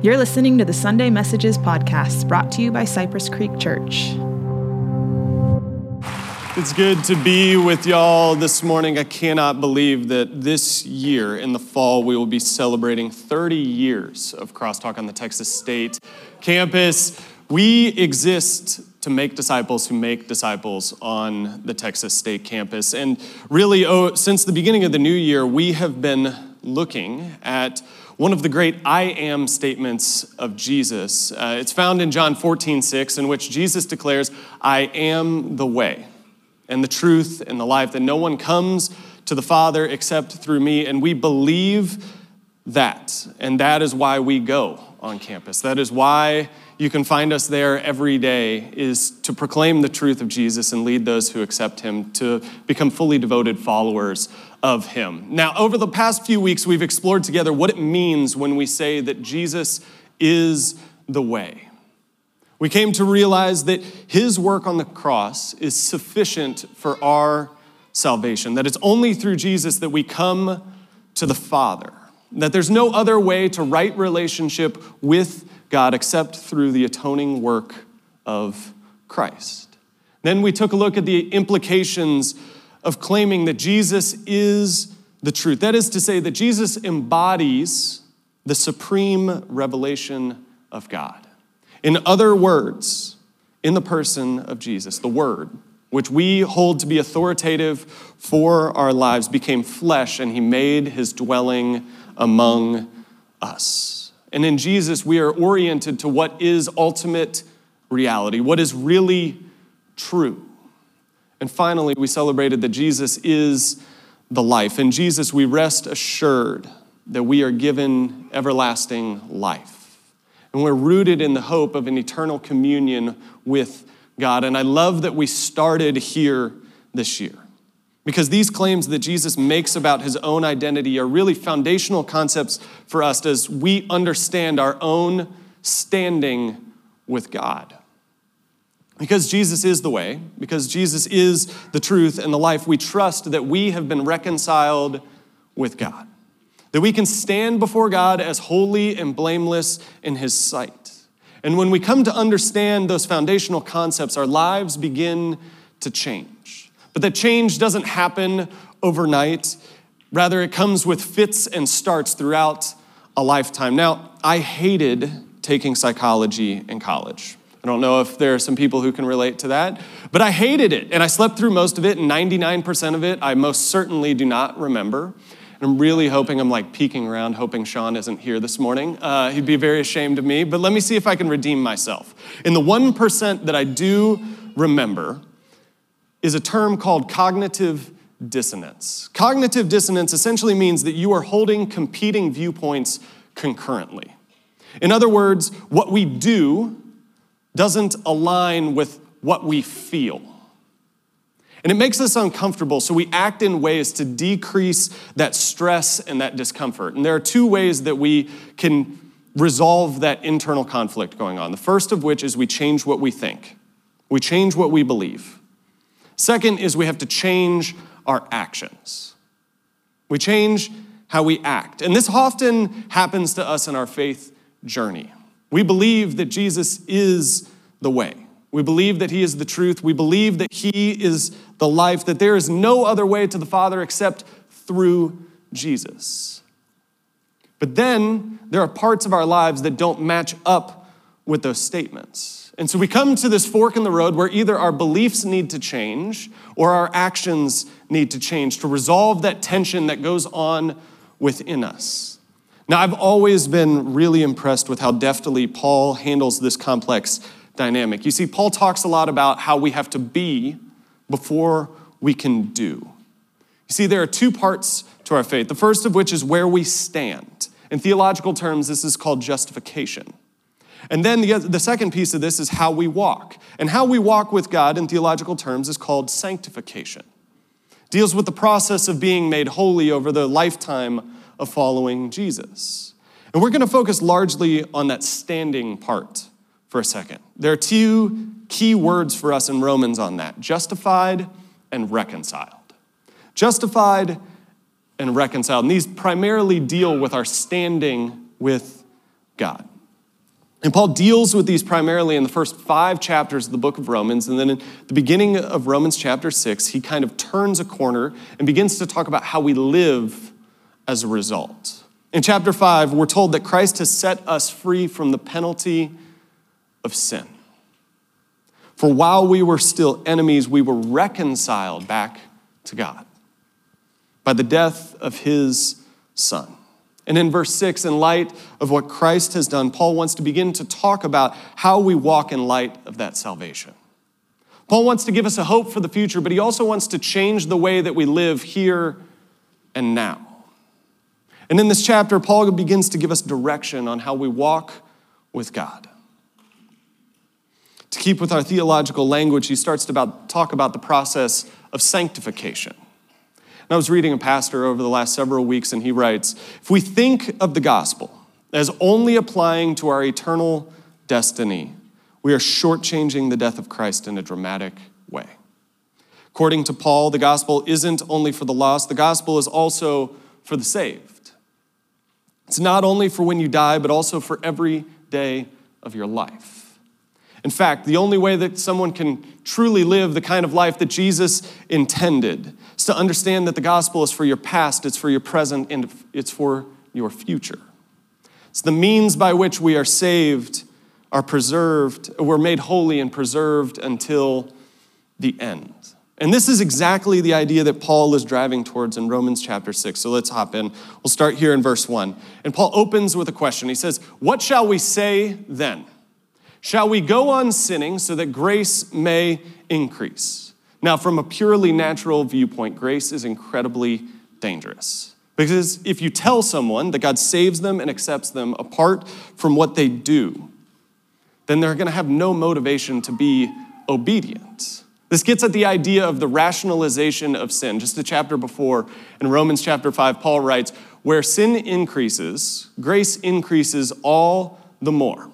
You're listening to the Sunday Messages podcast brought to you by Cypress Creek Church. It's good to be with y'all this morning. I cannot believe that this year in the fall we will be celebrating 30 years of Crosstalk on the Texas State campus. We exist to make disciples who make disciples on the Texas State campus. And really, oh, since the beginning of the new year, we have been looking at one of the great I am statements of Jesus. Uh, it's found in John 14, 6, in which Jesus declares, I am the way and the truth and the life, that no one comes to the Father except through me. And we believe that. And that is why we go on campus. That is why you can find us there every day is to proclaim the truth of Jesus and lead those who accept him to become fully devoted followers of him. Now, over the past few weeks, we've explored together what it means when we say that Jesus is the way. We came to realize that his work on the cross is sufficient for our salvation, that it's only through Jesus that we come to the Father, that there's no other way to right relationship with God except through the atoning work of Christ. Then we took a look at the implications of claiming that Jesus is the truth. That is to say, that Jesus embodies the supreme revelation of God. In other words, in the person of Jesus, the Word, which we hold to be authoritative for our lives, became flesh and he made his dwelling among us. And in Jesus, we are oriented to what is ultimate reality, what is really true. And finally, we celebrated that Jesus is the life. In Jesus, we rest assured that we are given everlasting life. And we're rooted in the hope of an eternal communion with God. And I love that we started here this year because these claims that Jesus makes about his own identity are really foundational concepts for us as we understand our own standing with God. Because Jesus is the way, because Jesus is the truth and the life, we trust that we have been reconciled with God. That we can stand before God as holy and blameless in His sight. And when we come to understand those foundational concepts, our lives begin to change. But that change doesn't happen overnight, rather, it comes with fits and starts throughout a lifetime. Now, I hated taking psychology in college. I don't know if there are some people who can relate to that, but I hated it. And I slept through most of it, and 99% of it I most certainly do not remember. And I'm really hoping I'm like peeking around, hoping Sean isn't here this morning. Uh, he'd be very ashamed of me, but let me see if I can redeem myself. In the 1% that I do remember is a term called cognitive dissonance. Cognitive dissonance essentially means that you are holding competing viewpoints concurrently. In other words, what we do doesn't align with what we feel. And it makes us uncomfortable, so we act in ways to decrease that stress and that discomfort. And there are two ways that we can resolve that internal conflict going on. The first of which is we change what we think, we change what we believe. Second is we have to change our actions. We change how we act. And this often happens to us in our faith journey. We believe that Jesus is the way. We believe that He is the truth. We believe that He is the life, that there is no other way to the Father except through Jesus. But then there are parts of our lives that don't match up with those statements. And so we come to this fork in the road where either our beliefs need to change or our actions need to change to resolve that tension that goes on within us. Now, I've always been really impressed with how deftly Paul handles this complex dynamic. You see, Paul talks a lot about how we have to be before we can do. You see, there are two parts to our faith. The first of which is where we stand. In theological terms, this is called justification. And then the, the second piece of this is how we walk. And how we walk with God in theological terms is called sanctification. Deals with the process of being made holy over the lifetime of following Jesus. And we're going to focus largely on that standing part for a second. There are two key words for us in Romans on that justified and reconciled. Justified and reconciled. And these primarily deal with our standing with God. And Paul deals with these primarily in the first five chapters of the book of Romans. And then in the beginning of Romans chapter six, he kind of turns a corner and begins to talk about how we live as a result. In chapter five, we're told that Christ has set us free from the penalty of sin. For while we were still enemies, we were reconciled back to God by the death of his son. And in verse 6, in light of what Christ has done, Paul wants to begin to talk about how we walk in light of that salvation. Paul wants to give us a hope for the future, but he also wants to change the way that we live here and now. And in this chapter, Paul begins to give us direction on how we walk with God. To keep with our theological language, he starts to about, talk about the process of sanctification. And I was reading a pastor over the last several weeks, and he writes If we think of the gospel as only applying to our eternal destiny, we are shortchanging the death of Christ in a dramatic way. According to Paul, the gospel isn't only for the lost, the gospel is also for the saved. It's not only for when you die, but also for every day of your life. In fact, the only way that someone can truly live the kind of life that Jesus intended is to understand that the gospel is for your past, it's for your present, and it's for your future. It's the means by which we are saved, are preserved, we're made holy and preserved until the end. And this is exactly the idea that Paul is driving towards in Romans chapter 6. So let's hop in. We'll start here in verse 1. And Paul opens with a question. He says, What shall we say then? Shall we go on sinning so that grace may increase? Now, from a purely natural viewpoint, grace is incredibly dangerous. Because if you tell someone that God saves them and accepts them apart from what they do, then they're going to have no motivation to be obedient. This gets at the idea of the rationalization of sin. Just the chapter before, in Romans chapter 5, Paul writes, Where sin increases, grace increases all the more.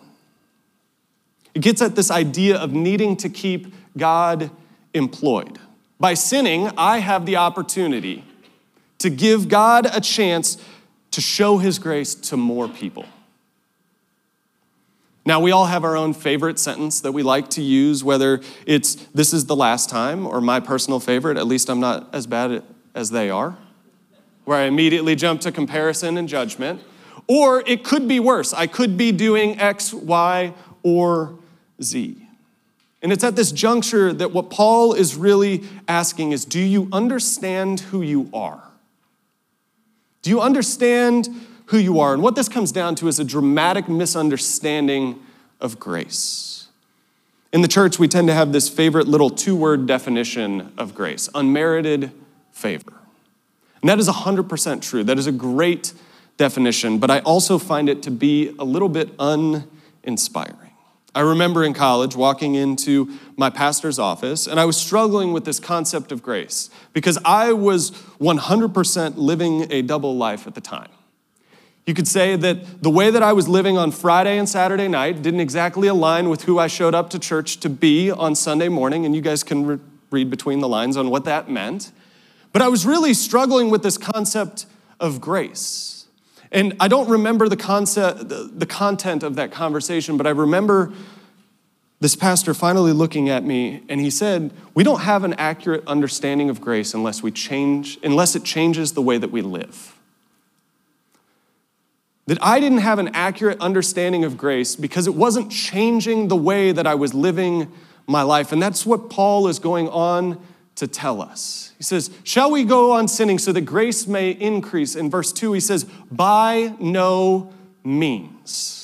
It gets at this idea of needing to keep God employed. By sinning, I have the opportunity to give God a chance to show his grace to more people. Now, we all have our own favorite sentence that we like to use, whether it's this is the last time or my personal favorite, at least I'm not as bad as they are, where I immediately jump to comparison and judgment. Or it could be worse. I could be doing X, Y, or Z. And it's at this juncture that what Paul is really asking is do you understand who you are? Do you understand who you are? And what this comes down to is a dramatic misunderstanding of grace. In the church, we tend to have this favorite little two word definition of grace unmerited favor. And that is 100% true. That is a great definition, but I also find it to be a little bit uninspiring. I remember in college walking into my pastor's office, and I was struggling with this concept of grace because I was 100% living a double life at the time. You could say that the way that I was living on Friday and Saturday night didn't exactly align with who I showed up to church to be on Sunday morning, and you guys can re- read between the lines on what that meant. But I was really struggling with this concept of grace. And I don't remember the concept, the content of that conversation, but I remember this pastor finally looking at me and he said, "We don't have an accurate understanding of grace unless we change unless it changes the way that we live." That I didn't have an accurate understanding of grace because it wasn't changing the way that I was living my life. And that's what Paul is going on to tell us. He says, Shall we go on sinning so that grace may increase? In verse 2, he says, By no means.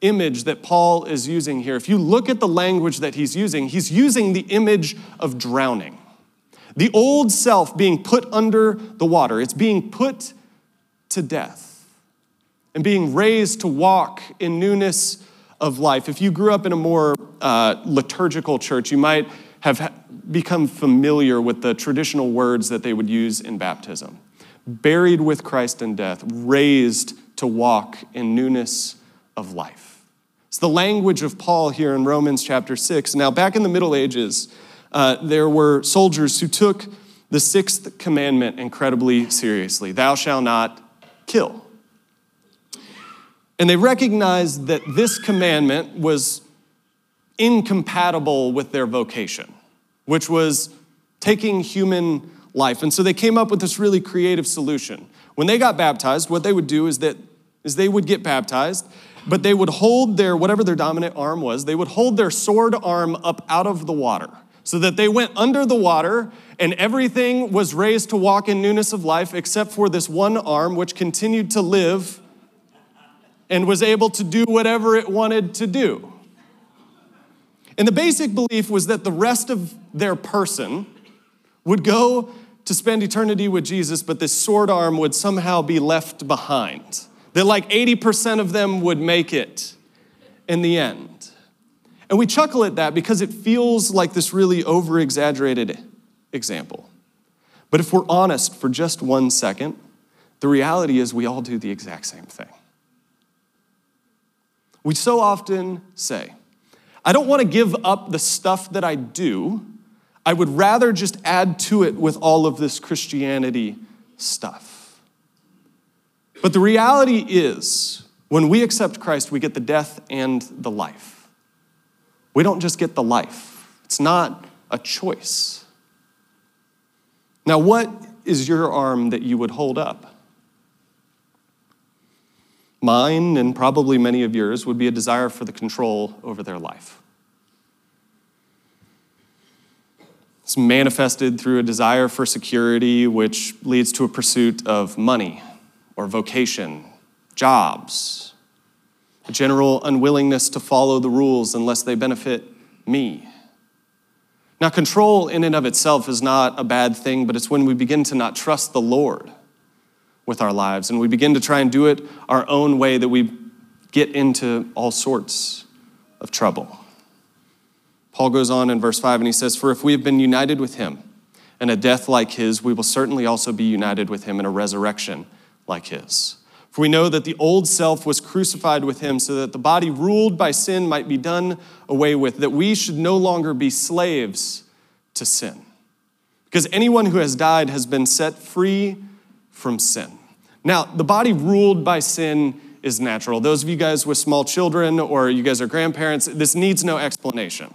image that Paul is using here. If you look at the language that he's using, he's using the image of drowning. The old self being put under the water, it's being put to death and being raised to walk in newness of life. If you grew up in a more uh, liturgical church, you might have become familiar with the traditional words that they would use in baptism buried with Christ in death, raised to walk in newness of life. It's the language of Paul here in Romans chapter 6. Now, back in the Middle Ages, uh, there were soldiers who took the sixth commandment incredibly seriously Thou shalt not kill. And they recognized that this commandment was incompatible with their vocation, which was taking human life. And so they came up with this really creative solution. When they got baptized, what they would do is that is they would get baptized, but they would hold their whatever their dominant arm was, they would hold their sword arm up out of the water so that they went under the water and everything was raised to walk in newness of life except for this one arm which continued to live and was able to do whatever it wanted to do. And the basic belief was that the rest of their person would go to spend eternity with Jesus, but this sword arm would somehow be left behind. That like 80% of them would make it in the end. And we chuckle at that because it feels like this really over exaggerated example. But if we're honest for just one second, the reality is we all do the exact same thing. We so often say, I don't want to give up the stuff that I do. I would rather just add to it with all of this Christianity stuff. But the reality is, when we accept Christ, we get the death and the life. We don't just get the life, it's not a choice. Now, what is your arm that you would hold up? Mine, and probably many of yours, would be a desire for the control over their life. It's manifested through a desire for security, which leads to a pursuit of money or vocation, jobs, a general unwillingness to follow the rules unless they benefit me. Now, control in and of itself is not a bad thing, but it's when we begin to not trust the Lord with our lives and we begin to try and do it our own way that we get into all sorts of trouble. Paul goes on in verse 5 and he says, For if we have been united with him in a death like his, we will certainly also be united with him in a resurrection like his. For we know that the old self was crucified with him so that the body ruled by sin might be done away with, that we should no longer be slaves to sin. Because anyone who has died has been set free from sin. Now, the body ruled by sin is natural. Those of you guys with small children or you guys are grandparents, this needs no explanation.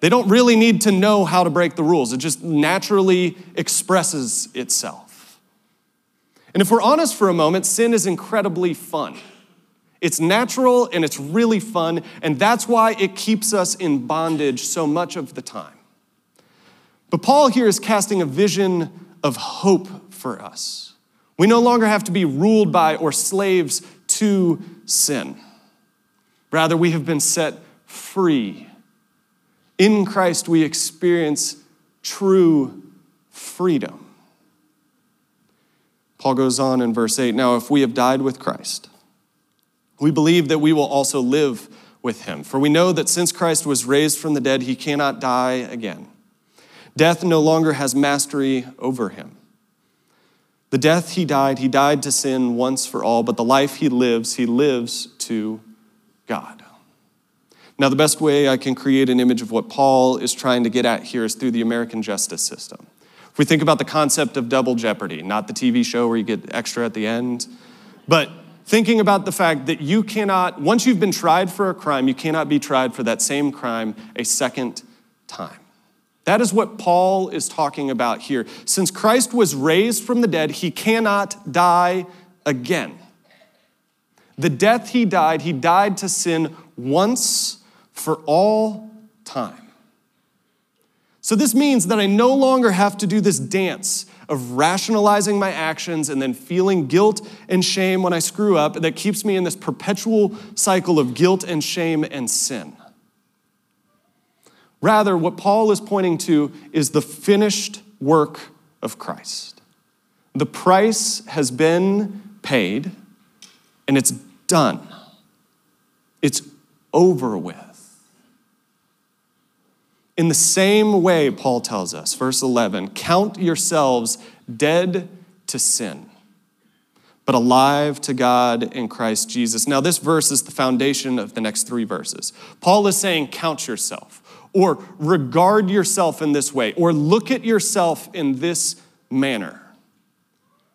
They don't really need to know how to break the rules, it just naturally expresses itself. And if we're honest for a moment, sin is incredibly fun. It's natural and it's really fun, and that's why it keeps us in bondage so much of the time. But Paul here is casting a vision of hope for us. We no longer have to be ruled by or slaves to sin. Rather, we have been set free. In Christ, we experience true freedom. Paul goes on in verse 8 Now, if we have died with Christ, we believe that we will also live with him. For we know that since Christ was raised from the dead, he cannot die again. Death no longer has mastery over him. The death he died, he died to sin once for all, but the life he lives, he lives to God. Now, the best way I can create an image of what Paul is trying to get at here is through the American justice system. If we think about the concept of double jeopardy, not the TV show where you get extra at the end, but thinking about the fact that you cannot, once you've been tried for a crime, you cannot be tried for that same crime a second time. That is what Paul is talking about here. Since Christ was raised from the dead, he cannot die again. The death he died, he died to sin once for all time. So this means that I no longer have to do this dance of rationalizing my actions and then feeling guilt and shame when I screw up that keeps me in this perpetual cycle of guilt and shame and sin. Rather, what Paul is pointing to is the finished work of Christ. The price has been paid and it's done, it's over with. In the same way, Paul tells us, verse 11, count yourselves dead to sin, but alive to God in Christ Jesus. Now, this verse is the foundation of the next three verses. Paul is saying, count yourself, or regard yourself in this way, or look at yourself in this manner.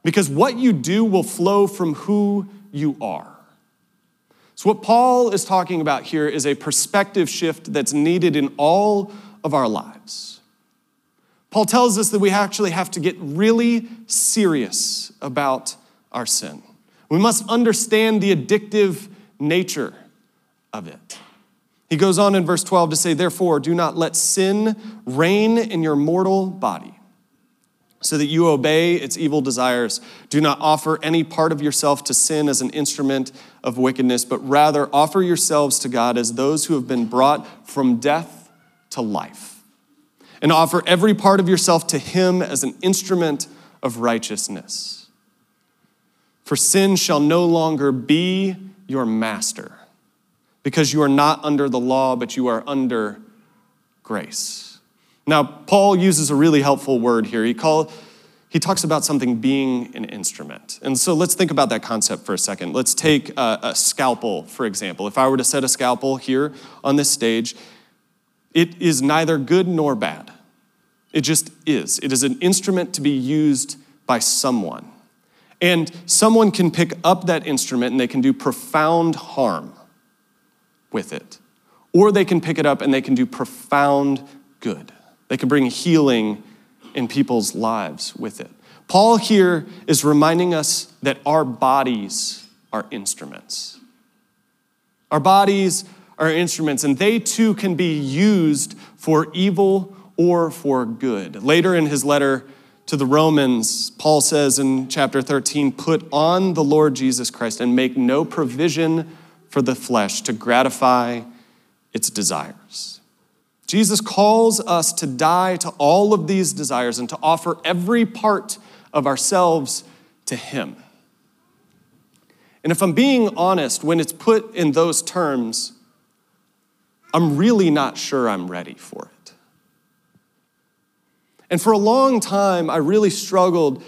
Because what you do will flow from who you are. So, what Paul is talking about here is a perspective shift that's needed in all of our lives. Paul tells us that we actually have to get really serious about our sin. We must understand the addictive nature of it. He goes on in verse 12 to say, Therefore, do not let sin reign in your mortal body so that you obey its evil desires. Do not offer any part of yourself to sin as an instrument of wickedness, but rather offer yourselves to God as those who have been brought from death to life. And offer every part of yourself to Him as an instrument of righteousness. For sin shall no longer be your master, because you are not under the law, but you are under grace. Now, Paul uses a really helpful word here. He, call, he talks about something being an instrument. And so let's think about that concept for a second. Let's take a, a scalpel, for example. If I were to set a scalpel here on this stage, it is neither good nor bad. It just is. It is an instrument to be used by someone. And someone can pick up that instrument and they can do profound harm with it. Or they can pick it up and they can do profound good. They can bring healing in people's lives with it. Paul here is reminding us that our bodies are instruments. Our bodies are instruments, and they too can be used for evil or for good. Later in his letter to the Romans, Paul says in chapter 13, Put on the Lord Jesus Christ and make no provision for the flesh to gratify its desires. Jesus calls us to die to all of these desires and to offer every part of ourselves to Him. And if I'm being honest, when it's put in those terms, I'm really not sure I'm ready for it. And for a long time, I really struggled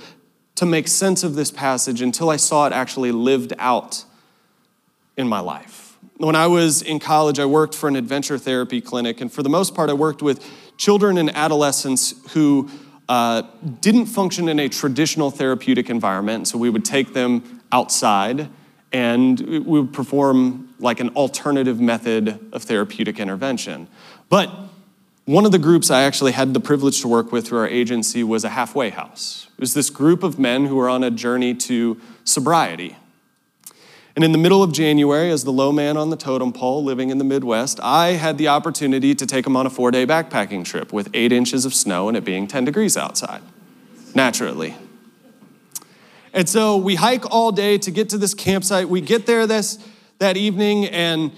to make sense of this passage until I saw it actually lived out in my life. When I was in college, I worked for an adventure therapy clinic, and for the most part, I worked with children and adolescents who uh, didn't function in a traditional therapeutic environment. So we would take them outside and we would perform like an alternative method of therapeutic intervention. But one of the groups I actually had the privilege to work with through our agency was a halfway house. It was this group of men who were on a journey to sobriety. And in the middle of January, as the low man on the totem pole living in the Midwest, I had the opportunity to take them on a four day backpacking trip with eight inches of snow and it being 10 degrees outside, naturally. And so we hike all day to get to this campsite. We get there this, that evening, and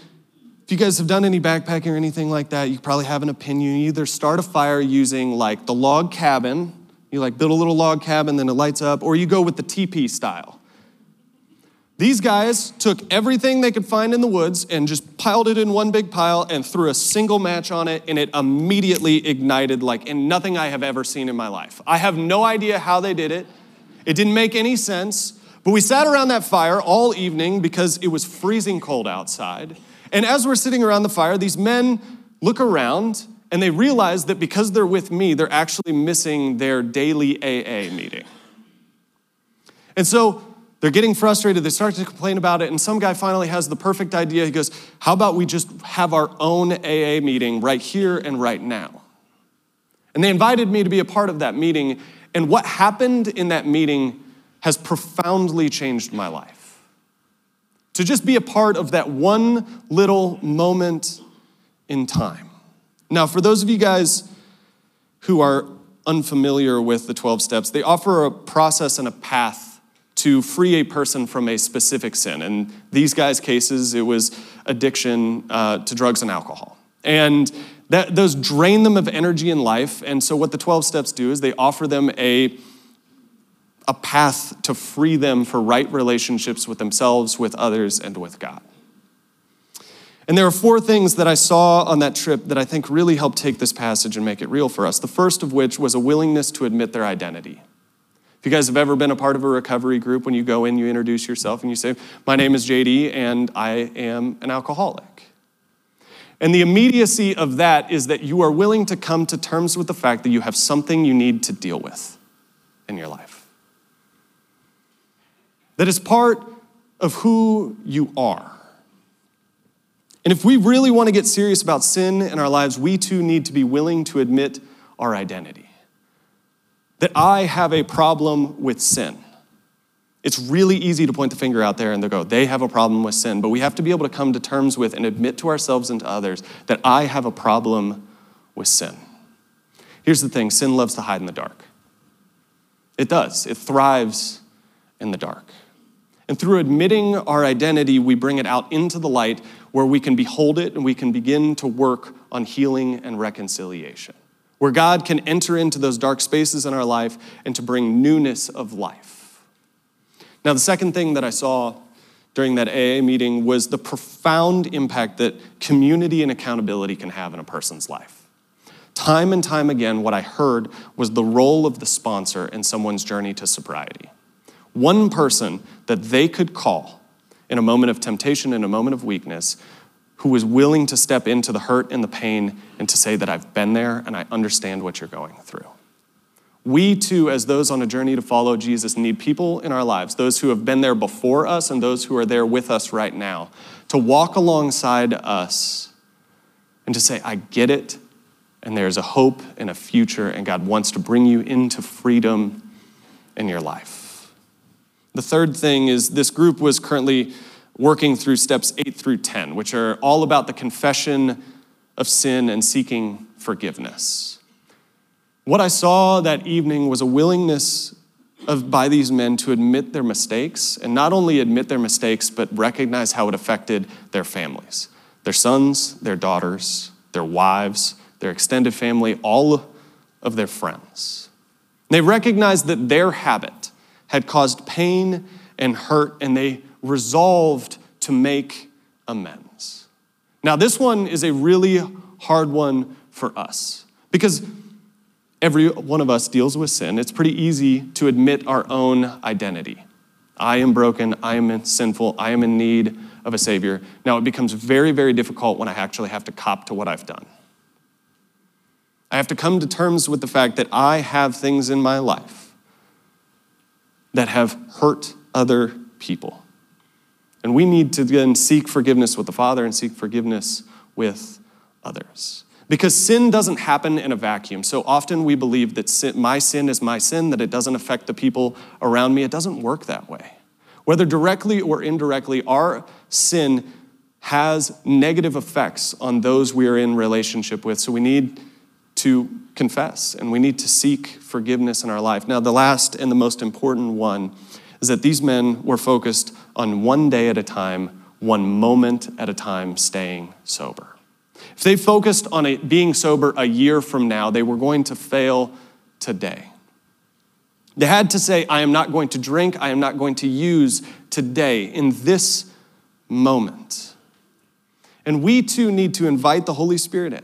if you guys have done any backpacking or anything like that, you probably have an opinion. You either start a fire using like the log cabin, you like build a little log cabin, then it lights up, or you go with the teepee style these guys took everything they could find in the woods and just piled it in one big pile and threw a single match on it, and it immediately ignited like in nothing I have ever seen in my life. I have no idea how they did it. It didn't make any sense. But we sat around that fire all evening because it was freezing cold outside. And as we're sitting around the fire, these men look around and they realize that because they're with me, they're actually missing their daily AA meeting. And so they're getting frustrated. They start to complain about it. And some guy finally has the perfect idea. He goes, How about we just have our own AA meeting right here and right now? And they invited me to be a part of that meeting. And what happened in that meeting has profoundly changed my life. To just be a part of that one little moment in time. Now, for those of you guys who are unfamiliar with the 12 steps, they offer a process and a path to free a person from a specific sin. In these guys' cases, it was addiction uh, to drugs and alcohol. And that, those drain them of energy in life. And so, what the 12 steps do is they offer them a, a path to free them for right relationships with themselves, with others, and with God. And there are four things that I saw on that trip that I think really helped take this passage and make it real for us. The first of which was a willingness to admit their identity. If you guys have ever been a part of a recovery group, when you go in, you introduce yourself and you say, My name is JD, and I am an alcoholic. And the immediacy of that is that you are willing to come to terms with the fact that you have something you need to deal with in your life. That is part of who you are. And if we really want to get serious about sin in our lives, we too need to be willing to admit our identity. That I have a problem with sin. It's really easy to point the finger out there and they go, they have a problem with sin. But we have to be able to come to terms with and admit to ourselves and to others that I have a problem with sin. Here's the thing sin loves to hide in the dark. It does, it thrives in the dark. And through admitting our identity, we bring it out into the light where we can behold it and we can begin to work on healing and reconciliation. Where God can enter into those dark spaces in our life and to bring newness of life. Now, the second thing that I saw during that AA meeting was the profound impact that community and accountability can have in a person's life. Time and time again, what I heard was the role of the sponsor in someone's journey to sobriety one person that they could call in a moment of temptation, in a moment of weakness, who was willing to step into the hurt and the pain and to say that I've been there and I understand what you're going through. We too, as those on a journey to follow Jesus, need people in our lives, those who have been there before us and those who are there with us right now, to walk alongside us and to say, I get it, and there's a hope and a future, and God wants to bring you into freedom in your life. The third thing is this group was currently working through steps 8 through 10, which are all about the confession of sin and seeking forgiveness. What I saw that evening was a willingness of, by these men to admit their mistakes, and not only admit their mistakes, but recognize how it affected their families their sons, their daughters, their wives, their extended family, all of their friends. They recognized that their habit, had caused pain and hurt, and they resolved to make amends. Now, this one is a really hard one for us because every one of us deals with sin. It's pretty easy to admit our own identity. I am broken, I am sinful, I am in need of a Savior. Now, it becomes very, very difficult when I actually have to cop to what I've done. I have to come to terms with the fact that I have things in my life that have hurt other people. And we need to then seek forgiveness with the Father and seek forgiveness with others. Because sin doesn't happen in a vacuum. So often we believe that sin, my sin is my sin, that it doesn't affect the people around me. It doesn't work that way. Whether directly or indirectly, our sin has negative effects on those we are in relationship with. So we need to confess and we need to seek forgiveness in our life. Now, the last and the most important one is that these men were focused on one day at a time, one moment at a time, staying sober. If they focused on being sober a year from now, they were going to fail today. They had to say, I am not going to drink, I am not going to use today, in this moment. And we too need to invite the Holy Spirit in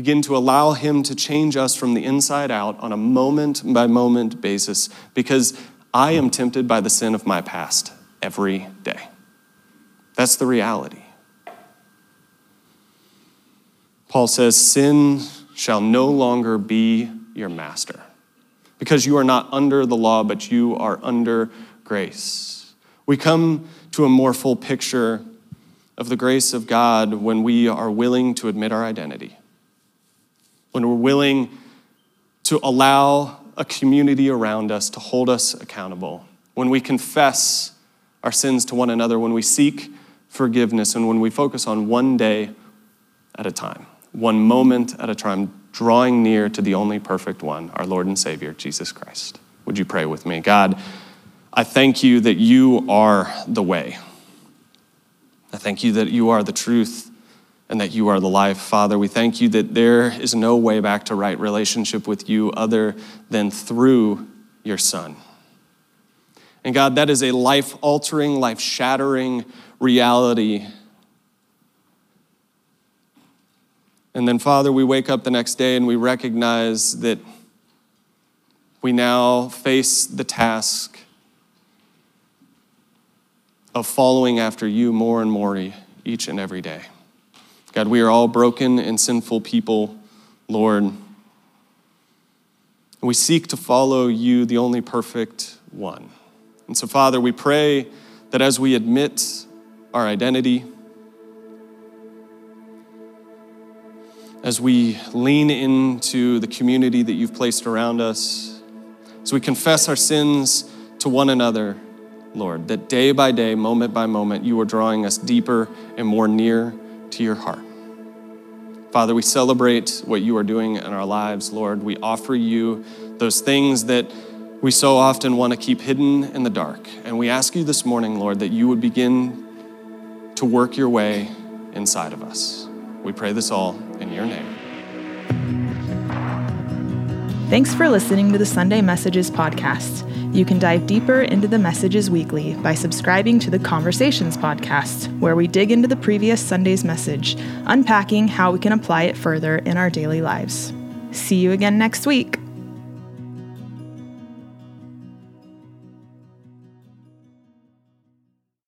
begin to allow Him to change us from the inside out on a moment by moment basis because I am tempted by the sin of my past every day. That's the reality. Paul says, Sin shall no longer be your master because you are not under the law, but you are under grace. We come to a more full picture of the grace of God when we are willing to admit our identity when we're willing to allow a community around us to hold us accountable, when we confess our sins to one another, when we seek forgiveness, and when we focus on one day at a time, one moment at a time, drawing near to the only perfect one, our Lord and Savior, Jesus Christ. Would you pray with me? God, I thank you that you are the way. I thank you that you are the truth and that you are the life. Father, we thank you that there is no way back to right relationship with you other than through your Son. And God, that is a life altering, life shattering reality And then, Father, we wake up the next day and we recognize that we now face the task of following after you more and more each and every day. God, we are all broken and sinful people, Lord. We seek to follow you, the only perfect one. And so, Father, we pray that as we admit our identity, as we lean into the community that you've placed around us, as we confess our sins to one another, Lord, that day by day, moment by moment, you are drawing us deeper and more near to your heart. Father, we celebrate what you are doing in our lives, Lord. We offer you those things that we so often want to keep hidden in the dark. And we ask you this morning, Lord, that you would begin to work your way inside of us. We pray this all in your name. Thanks for listening to the Sunday Messages podcast. You can dive deeper into the messages weekly by subscribing to the Conversations podcast, where we dig into the previous Sunday's message, unpacking how we can apply it further in our daily lives. See you again next week.